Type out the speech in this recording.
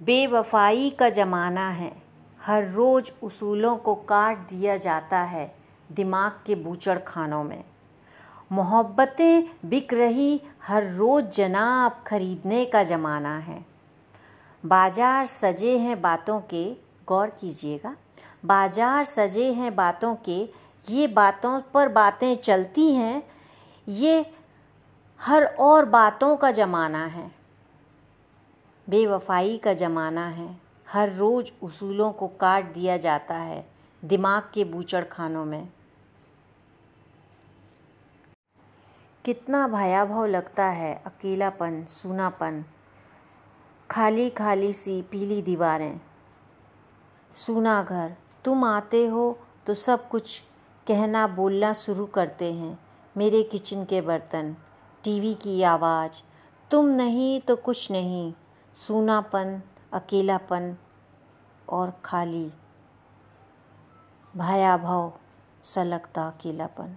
बेवफाई का ज़माना है। हर रोज़ उसूलों को काट दिया जाता है दिमाग के बूचड़ खानों में। मोहब्बतें बिक रही हर रोज़ जनाब खरीदने का ज़माना है। बाज़ार सजे हैं बातों के, गौर कीजिएगा। बाज़ार सजे हैं बातों के, ये बातों पर बातें चलती हैं, ये हर और बातों का ज़माना है। बेवफाई का ज़माना है। हर रोज़ उसूलों को काट दिया जाता है दिमाग के बूचड़ खानों में। कितना भयावह लगता है अकेलापन, सूनापन। खाली खाली सी पीली दीवारें। सूना घर, तुम आते हो तो सब कुछ कहना बोलना शुरू करते हैं मेरे किचन के बर्तन। टीवी की आवाज़, तुम नहीं तो कुछ नहीं। सूनापन अकेलापन और खाली भयाभाव सा लगता अकेलापन।